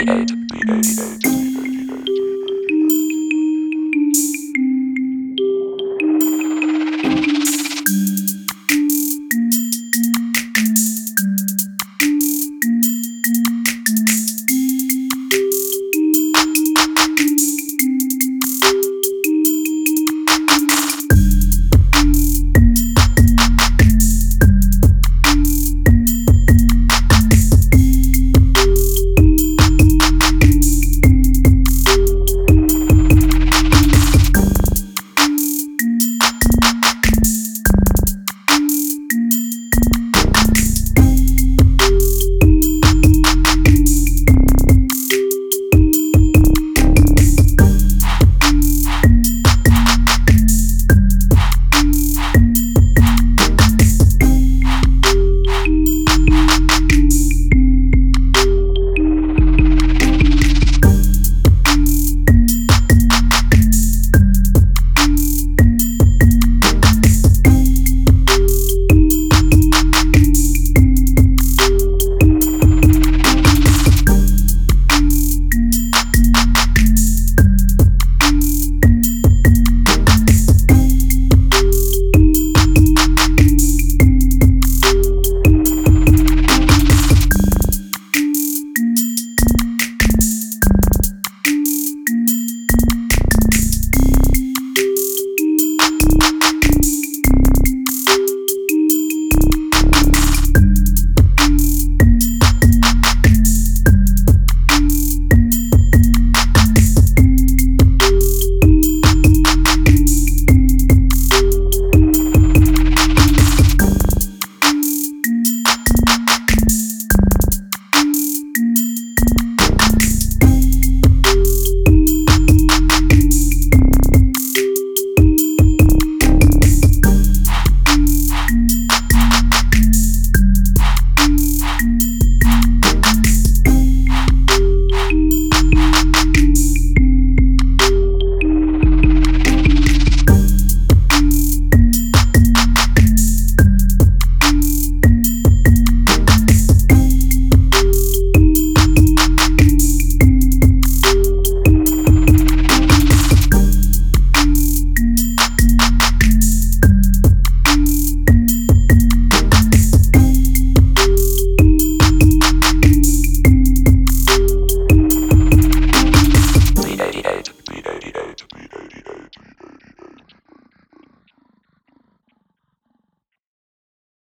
B88, B88.